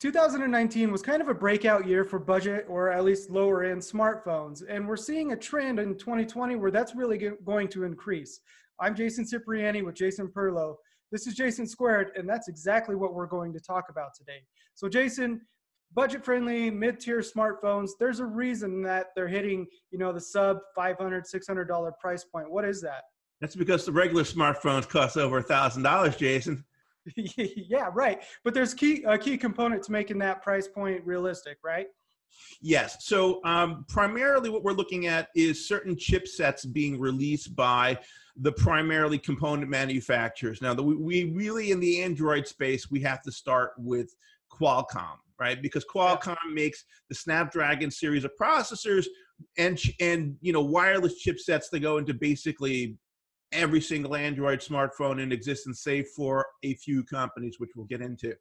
2019 was kind of a breakout year for budget or at least lower end smartphones. And we're seeing a trend in 2020 where that's really going to increase. I'm Jason Cipriani with Jason Perlow. This is Jason Squared, and that's exactly what we're going to talk about today. So, Jason, budget friendly mid-tier smartphones there's a reason that they're hitting you know the sub $500, 600 dollar price point what is that that's because the regular smartphones cost over a thousand dollars jason yeah, right. But there's key a key component to making that price point realistic, right? Yes. So um, primarily, what we're looking at is certain chipsets being released by the primarily component manufacturers. Now, the, we really in the Android space, we have to start with Qualcomm, right? Because Qualcomm makes the Snapdragon series of processors and and you know wireless chipsets that go into basically every single Android smartphone in existence, save for a few companies, which we'll get into.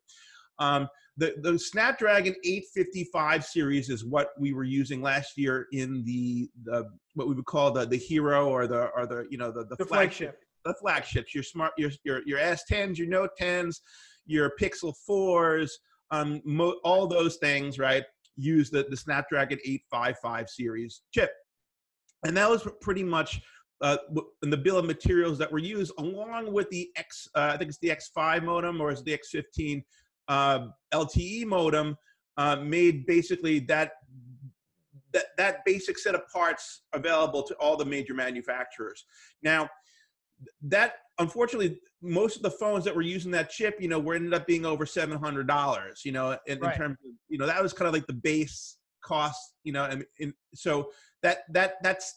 Um, the, the Snapdragon 855 series is what we were using last year in the, the what we would call the, the hero or the or the you know the, the, the flagship. flagship the flagships your smart your your, your S10s your Note 10s your Pixel 4s um, mo- all those things right use the, the Snapdragon 855 series chip and that was pretty much uh, in the bill of materials that were used, along with the X, uh, I think it's the X5 modem or is the X15 uh, LTE modem, uh, made basically that that that basic set of parts available to all the major manufacturers. Now, that unfortunately, most of the phones that were using that chip, you know, were ended up being over seven hundred dollars. You know, in, right. in, terms of you know that was kind of like the base cost. You know, and, and so that that that's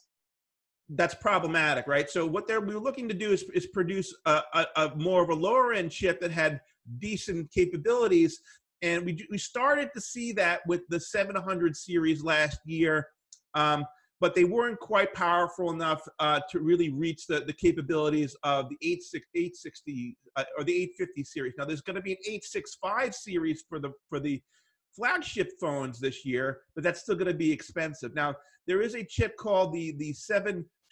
that's problematic, right? So what they're we looking to do is, is produce a, a, a, more of a lower end chip that had decent capabilities, and we we started to see that with the 700 series last year, um, but they weren't quite powerful enough uh, to really reach the, the capabilities of the 860 uh, or the 850 series. Now there's going to be an 865 series for the for the flagship phones this year, but that's still going to be expensive. Now, there is a chip called the the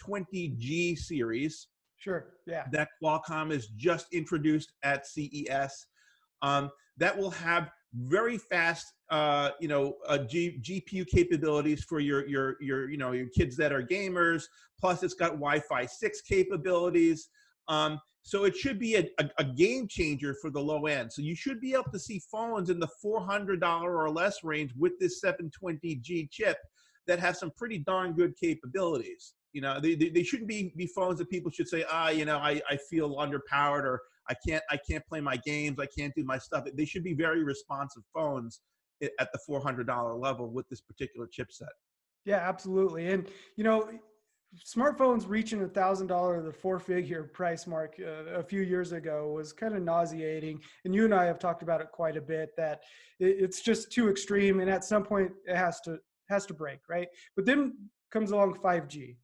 720G series. Sure. Yeah. That Qualcomm has just introduced at CES. Um, that will have very fast, uh, you know, uh, G- GPU capabilities for your your your you know your kids that are gamers. Plus, it's got Wi-Fi six capabilities. Um, so it should be a, a, a, game changer for the low end. So you should be able to see phones in the $400 or less range with this 720G chip that have some pretty darn good capabilities. You know, they, they, they shouldn't be, be phones that people should say, ah, you know, I, I feel underpowered or I can't I can't play my games, I can't do my stuff. They should be very responsive phones at the $400 level with this particular chipset. Yeah, absolutely. And you know, smartphones reaching a thousand dollar the four figure price mark uh, a few years ago was kind of nauseating and you and i have talked about it quite a bit that it, it's just too extreme and at some point it has to has to break right but then comes along 5g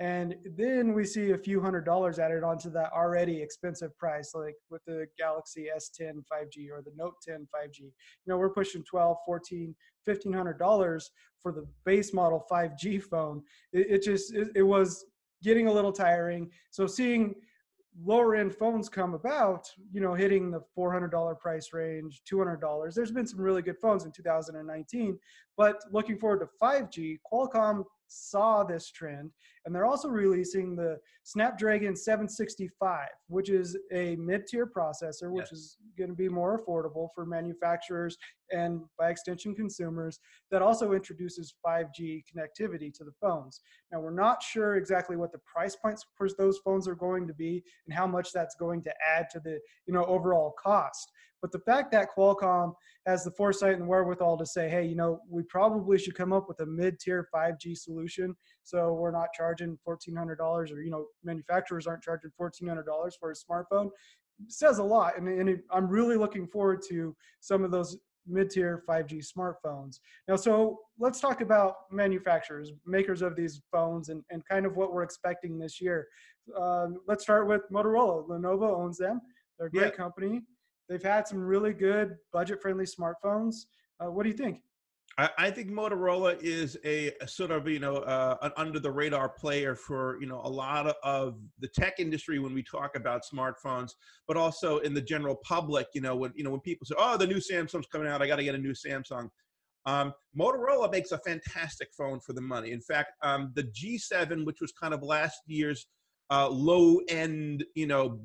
and then we see a few hundred dollars added onto that already expensive price, like with the Galaxy S10 5G or the Note 10 5G. You know, we're pushing 12, 14, 1500 dollars for the base model 5G phone. It, it just, it, it was getting a little tiring. So seeing lower end phones come about, you know, hitting the $400 price range, $200. There's been some really good phones in 2019, but looking forward to 5G, Qualcomm saw this trend and they're also releasing the snapdragon 765 which is a mid-tier processor which yes. is going to be more affordable for manufacturers and by extension consumers that also introduces 5g connectivity to the phones now we're not sure exactly what the price points for those phones are going to be and how much that's going to add to the you know overall cost but the fact that Qualcomm has the foresight and wherewithal to say, hey, you know, we probably should come up with a mid-tier 5G solution, so we're not charging $1,400 or you know, manufacturers aren't charging $1,400 for a smartphone, says a lot. And, and I'm really looking forward to some of those mid-tier 5G smartphones. Now, so let's talk about manufacturers, makers of these phones, and, and kind of what we're expecting this year. Um, let's start with Motorola. Lenovo owns them. They're a great yeah. company. They've had some really good budget friendly smartphones. Uh, what do you think? I, think Motorola is a, sort of you know uh, an under the radar player for you know a lot of, the tech industry when we talk about smartphones, but also in the general public. You know when you know when people say, "Oh, the new Samsung's coming out. I got to get a new Samsung." Um, Motorola makes a fantastic phone for the money. In fact, um, the G7, which was kind of last year's uh, low end, you know,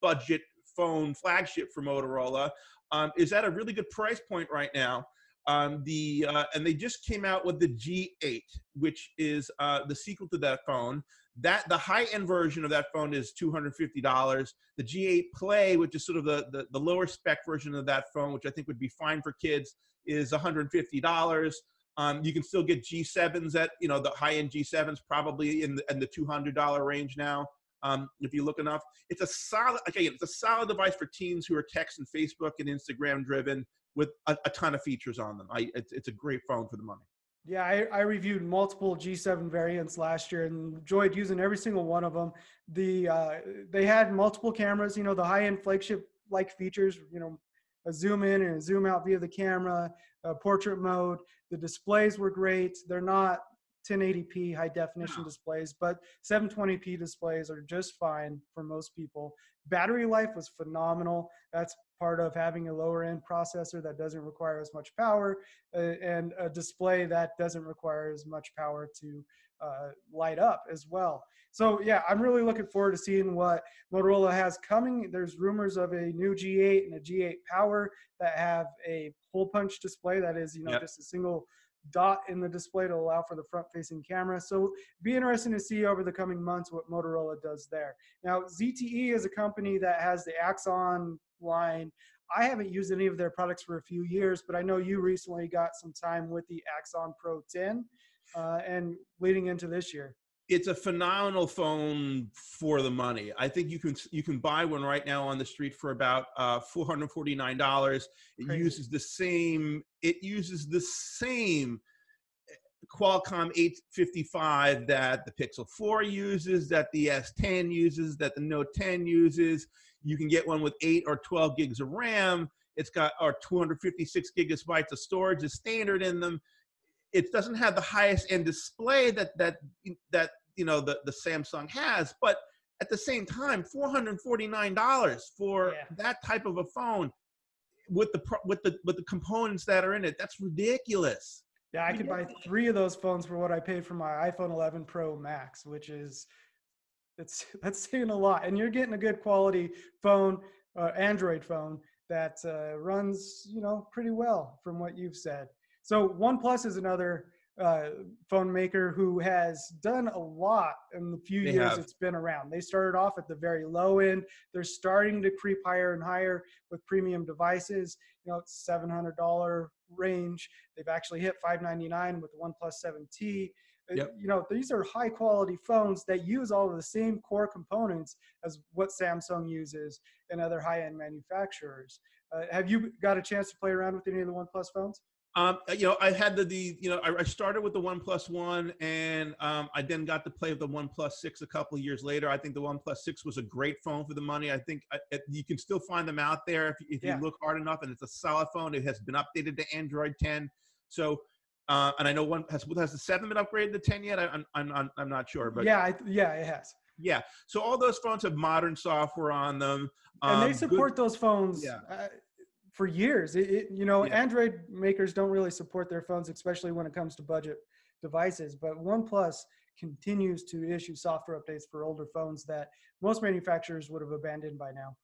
budget phone flagship for Motorola, um, is at a really good price point right now. Um, the uh, and they just came out with the G8, which is uh, the sequel to that phone. That the high end version of that phone is two hundred fifty dollars. The G8 Play, which is sort of the, the the lower spec version of that phone, which I think would be fine for kids, is one hundred fifty dollars. Um, you can still get G7s at you know the high end G7s probably in the, in the two hundred dollar range now. Um, if you look enough, it's a solid again. It's a solid device for teens who are text and Facebook and Instagram driven with a, a ton of features on them. I, it's, it's a great phone for the money. Yeah, I, I reviewed multiple G7 variants last year and enjoyed using every single one of them. The uh, they had multiple cameras, you know, the high-end flagship-like features, you know, a zoom in and a zoom out via the camera, uh, portrait mode. The displays were great. They're not 1080p high definition displays, but 720p displays are just fine for most people. Battery life was phenomenal. That's part of having a lower end processor that doesn't require as much power uh, and a display that doesn't require as much power to uh, light up as well. So yeah, I'm really looking forward to seeing what Motorola has coming. There's rumors of a new G8 and a G8 Power that have a hole punch display that is, you know, Yep. just a single dot in the display to allow for the front facing camera. So be interesting to see over the coming months what Motorola does there. Now, ZTE is a company that has the Axon line. I haven't used any of their products for a few years, but I know you recently got some time with the Axon Pro 10 uh, and leading into this year. It's a phenomenal phone for the money. I think you can you can buy one right now on the street for about uh, four hundred forty nine dollars. It Crazy. uses the same. It uses the same Qualcomm 855 that the Pixel 4 uses, that the S10 uses, that the Note 10 uses. You can get one with 8 or 12 gigs of RAM. It's got our 256 gigabytes of storage is standard in them. It doesn't have the highest end display that that that you know the, the Samsung has, but at the same time, $449 for Yeah. that type of a phone with the pro- with the with the components that are in it. That's ridiculous. Yeah, I could buy three of those phones for what I paid for my iPhone 11 Pro Max, which is it's that's saying a lot. And you're getting a good quality phone, uh, Android phone that uh, runs, you know, pretty well from what you've said. So OnePlus is another uh, phone maker who has done a lot in the few They years have. it's been around. They started off at the very low end. They're starting to creep higher and higher with premium devices. You know, it's seven hundred dollar range. They've actually hit five ninety nine with the OnePlus Seven T. Uh, Yep. You know, these are high quality phones that use all of the same core components as what Samsung uses and other high end manufacturers. Uh, have you got a chance to play around with any of the OnePlus phones? Um, you know, I had the, the you know, I, I started with the OnePlus One, and um, I then got to play with the OnePlus Six a couple of years later. I think the OnePlus Six was a great phone for the money. I think uh, it, you can still find them out there if, if Yeah. you look hard enough, and it's a solid phone. It has been updated to Android 10. So, uh, and I know one has has the seven been upgraded to 10 yet. I, I'm, I'm I'm I'm not sure, but yeah, I, yeah, it has. yeah. So all those phones have modern software on them, and um, they good- support those phones Yeah. uh, for years. It, it- you know, Yeah. Android makers don't really support their phones, especially when it comes to budget devices. But OnePlus continues to issue software updates for older phones that most manufacturers would have abandoned by now.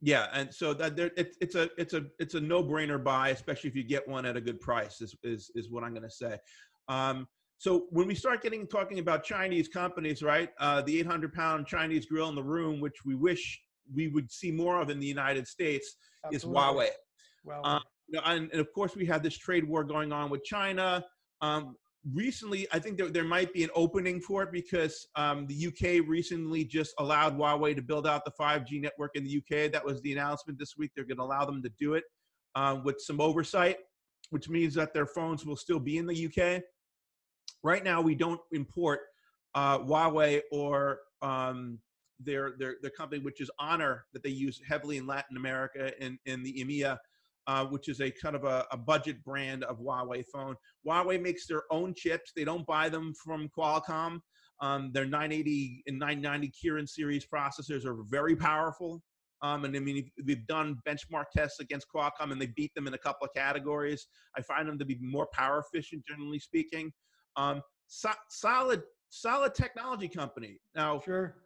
Yeah, and so that there, it's it's a it's a it's a no brainer buy, especially if you get one at a good price. Is is is what I'm going to say. Um, so when we start getting talking about Chinese companies, right? Uh, the 800 pound Chinese grill in the room, which we wish we would see more of in the United States, Absolutely. is Huawei. Uh, You know, and, and of course, we have this trade war going on with China. Um, recently, I think there, there might be an opening for it because um, the UK recently just allowed Huawei to build out the 5G network in the UK. That was the announcement this week. They're going to allow them to do it um, with some oversight, which means that their phones will still be in the UK. Right now, we don't import uh, Huawei or um, their, their their company, which is Honor, that they use heavily in Latin America and in the EMEA uh, which is a kind of a, a, budget brand of Huawei phone. Huawei makes their own chips. They don't buy them from Qualcomm. Um, their 980 and 990 Kirin series processors are very powerful. Um, and I mean, we've done benchmark tests against Qualcomm, and they beat them in a couple of categories. I find them to be more power efficient, generally speaking. Um, so, solid, solid technology company. Now, sure.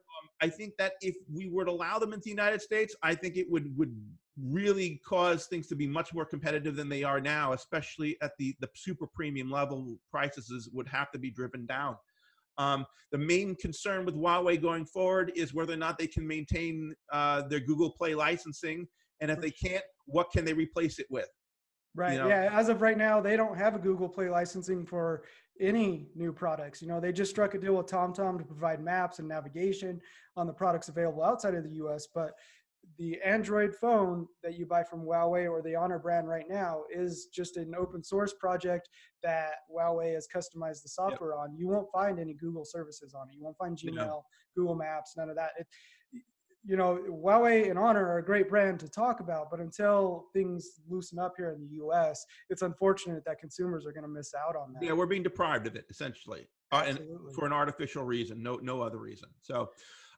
I think that if we were to allow them into the United States, I think it would would really cause things to be much more competitive than they are now, especially at the the super premium level. Prices would have to be driven down. Um, the main concern with Huawei going forward is whether or not they can maintain uh, their Google Play licensing, and if they can't, what can they replace it with? Right. You know? Yeah. As of right now, they don't have a Google Play licensing for any new products. You know, they just struck a deal with TomTom to provide maps and navigation on the products available outside of the U.S. But the Android phone that you buy from Huawei or the Honor brand right now is just an open source project that Huawei has customized the software yep. on. You won't find any Google services on it. You won't find Gmail. Google Maps, none of that. It, you know, Huawei and Honor are a great brand to talk about, but until things loosen up here in the U.S., it's unfortunate that consumers are going to miss out on that. Yeah, we're being deprived of it essentially, uh, and for an artificial reason, no no other reason. So,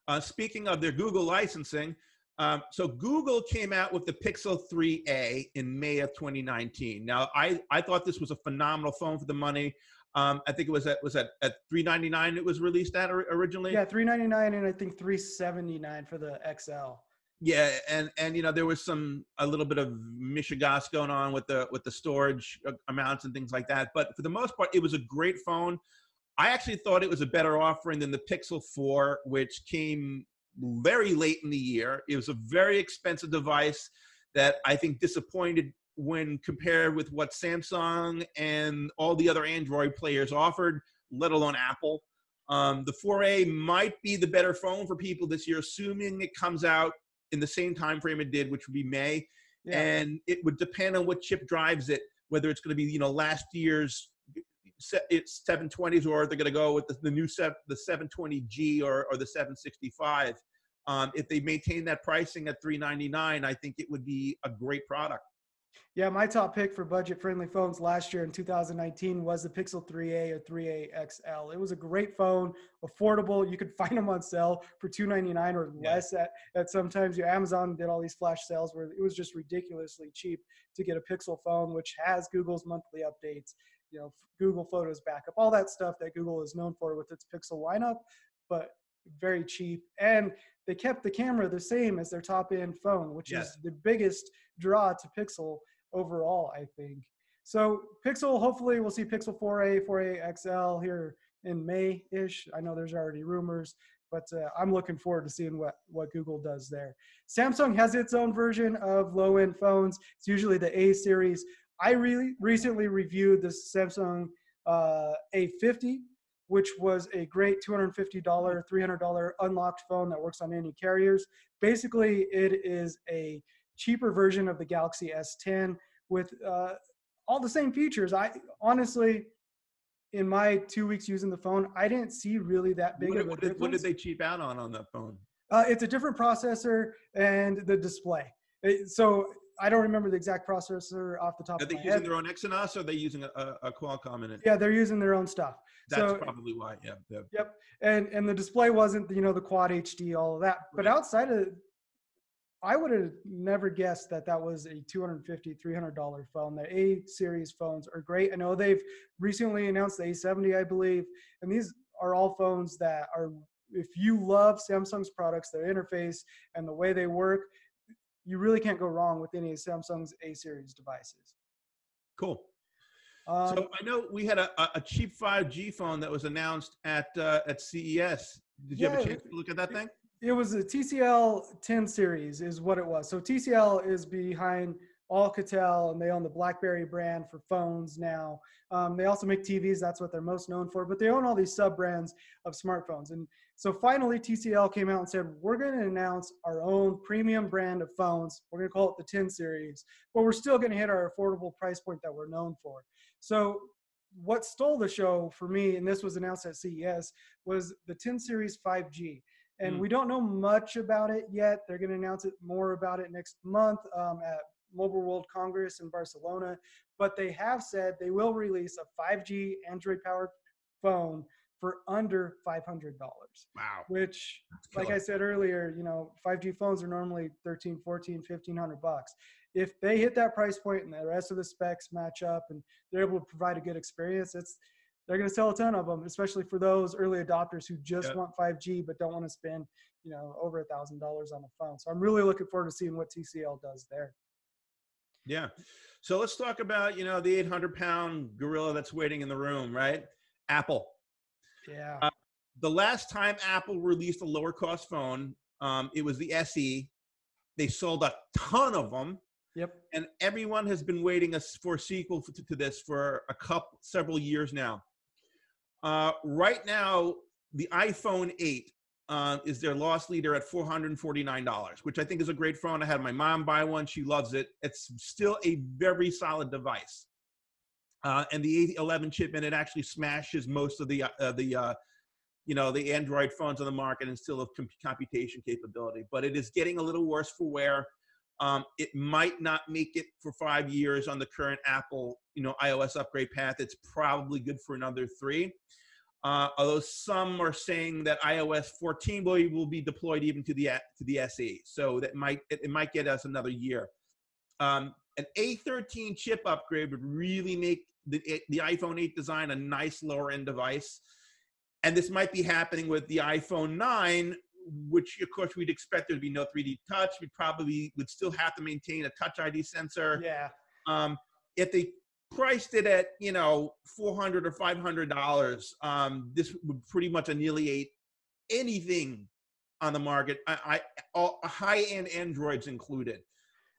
uh, speaking of their Google licensing, um, so Google came out with the Pixel 3a in May of 2019. Now, I I thought this was a phenomenal phone for the money. Um, I think it was at was at, at 399 it was released at originally. Yeah, 399 and I think 379 for the XL. Yeah, and and you know there was some a little bit of mishigas going on with the with the storage uh, amounts and things like that, but for the most part, it was a great phone. I actually thought it was a better offering than the Pixel 4, which came very late in the year. It was a very expensive device that I think disappointed when compared with what Samsung and all the other Android players offered, let alone Apple. Um, the 4A might be the better phone for people this year, assuming it comes out in the same time frame it did, which would be May. Yeah. And it would depend on what chip drives it, whether it's going to be you know last year's it's 720s or they're going to go with the, the new set, the 720G or, or the 765. Um, if they maintain that pricing at 399, I think it would be a great product. Yeah, my top pick for budget friendly phones last year in 2019 was the Pixel 3a or 3a XL. It was a great phone, affordable. You could find them on sale for 299 or less yeah. at, at sometimes your Amazon did all these flash sales where it was just ridiculously cheap to get a Pixel phone, which has Google's monthly updates, you know, Google Photos backup, all that stuff that Google is known for with its Pixel lineup, but very cheap. And they kept the camera the same as their top end phone, which yes. is the biggest draw to Pixel overall, I think. So Pixel, hopefully we'll see Pixel 4a, 4a XL here in May-ish. I know there's already rumors, but uh, I'm looking forward to seeing what, what Google does there. Samsung has its own version of low-end phones. It's usually the A series. I really recently reviewed the Samsung uh, A50, which was a great $250, $300 unlocked phone that works on any carriers. Basically, it is a cheaper version of the Galaxy S10 with uh, all the same features. I honestly, in my two weeks using the phone, I didn't see really that big what, of a what difference. Did, what did they cheap out on on that phone? Uh, it's a different processor and the display. It, so I don't remember the exact processor off the top are of my head. Are they using their own Exynos or are they using a, a, Qualcomm in it? Yeah, they're using their own stuff. That's so, probably why. Yeah, yeah. Yep. And and the display wasn't you know the quad HD all of that. But outside of I would have never guessed that that was a $250, $300 phone. The A series phones are great. I know they've recently announced the A70, I believe, and these are all phones that are, if you love Samsung's products, their interface, and the way they work, you really can't go wrong with any of Samsung's A series devices. Cool. Um, so I know we had a, a cheap 5G phone that was announced at uh, at CES. Did you yeah, have a chance to look at that thing? It was a TCL 10 series, is what it was. So TCL is behind Alcatel, and they own the BlackBerry brand for phones now. Um, they also make TVs. That's what they're most known for. But they own all these sub brands of smartphones. And so finally, TCL came out and said, we're going to announce our own premium brand of phones. We're going to call it the 10 series, but we're still going to hit our affordable price point that we're known for. So what stole the show for me, and this was announced at CES, was the 10 series 5G and mm. we don't know much about it yet. They're going to announce it more about it next month um, at Mobile World Congress in Barcelona, but they have said they will release a 5G Android powered phone for under $500. Wow. Which, like I said earlier, you know, 5G phones are normally 13, 14, 1500 bucks. If they hit that price point and the rest of the specs match up and they're able to provide a good experience, it's they're going to sell a ton of them, especially for those early adopters who just yep. want 5G but don't want to spend, you know, over a thousand dollars on a phone. So I'm really looking forward to seeing what TCL does there. Yeah. So let's talk about, you know, the 800 pound gorilla that's waiting in the room, right? Apple. Yeah. Uh, the last time Apple released a lower cost phone, um, it was the SE. They sold a ton of them. Yep. And everyone has been waiting for a sequel to, this for a couple, several years now. Uh, right now, the iPhone 8 uh, is their loss leader at $449, which I think is a great phone. I had my mom buy one. She loves it. It's still a very solid device. Uh, and the A11 chip in it actually smashes most of the uh, the uh, you know the Android phones on the market and still have computation capability. But it is getting a little worse for wear. Um, it might not make it for five years on the current Apple you know iOS upgrade path. It's probably good for another three. Uh, although some are saying that iOS 14 will, will be deployed even to the to the SE, so that might it, it might get us another year. Um, an A13 chip upgrade would really make the, the iPhone 8 design a nice lower end device. And this might be happening with the iPhone 9, which of course we'd expect there to be no 3D touch. We probably would still have to maintain a touch ID sensor. Yeah. Um, if they priced it at you know 400 or 500 dollars, um, this would pretty much annihilate anything on the market. I, I all, high end Androids included.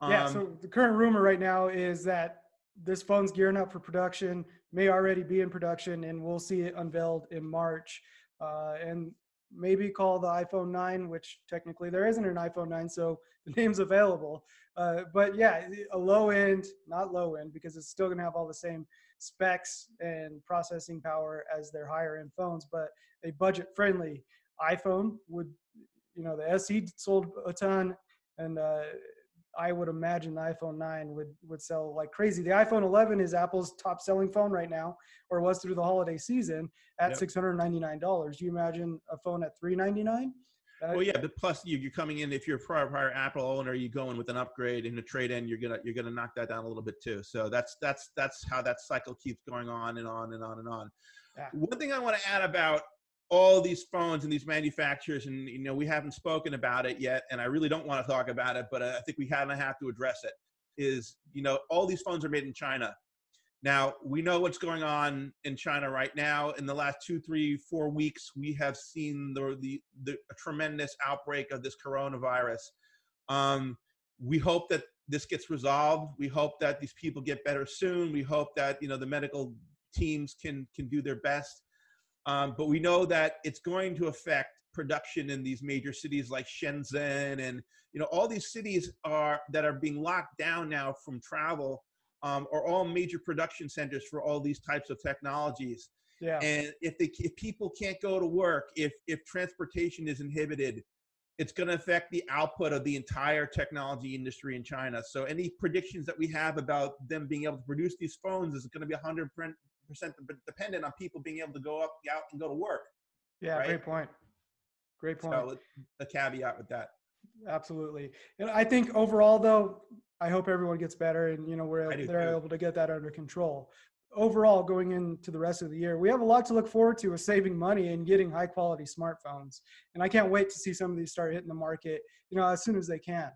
Um, yeah. So the current rumor right now is that this phone's gearing up for production, may already be in production, and we'll see it unveiled in March. Uh, and maybe call the iPhone 9, which technically there isn't an iPhone 9, so the name's available. Uh, but yeah, a low end, not low end, because it's still going to have all the same specs and processing power as their higher end phones, but a budget friendly iPhone would, you know, the SE sold a ton and uh, I would imagine the iPhone 9 would would sell like crazy. The iPhone 11 is Apple's top selling phone right now, or was through the holiday season at yep. $699. You imagine a phone at 399? Uh, well, yeah, but plus you, you're coming in if you're a prior, prior Apple owner, you go in with an upgrade and a trade in, you're gonna you're gonna knock that down a little bit too. So that's that's that's how that cycle keeps going on and on and on and on. Yeah. One thing I want to add about all these phones and these manufacturers, and you know, we haven't spoken about it yet, and I really don't want to talk about it, but I think we kind of have to address it. Is you know, all these phones are made in China. Now we know what's going on in China right now. In the last two, three, four weeks, we have seen the the, the tremendous outbreak of this coronavirus. Um, we hope that this gets resolved. We hope that these people get better soon. We hope that you know the medical teams can can do their best um, but we know that it's going to affect production in these major cities like Shenzhen and you know all these cities are that are being locked down now from travel um, are all major production centers for all these types of technologies. Yeah. And if they if people can't go to work, if if transportation is inhibited, it's going to affect the output of the entire technology industry in China. So any predictions that we have about them being able to produce these phones is going to be 100 percent dependent on people being able to go up out and go to work. Yeah, right? great point. Great point. So a caveat with that. Absolutely, and I think overall, though, I hope everyone gets better, and you know, we're they're too. able to get that under control. Overall, going into the rest of the year, we have a lot to look forward to with saving money and getting high quality smartphones. And I can't wait to see some of these start hitting the market, you know, as soon as they can.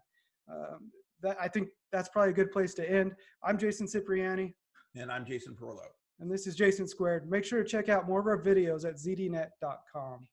Um, that I think that's probably a good place to end. I'm Jason Cipriani. And I'm Jason Perlow. And this is Jason Squared. Make sure to check out more of our videos at zdnet.com.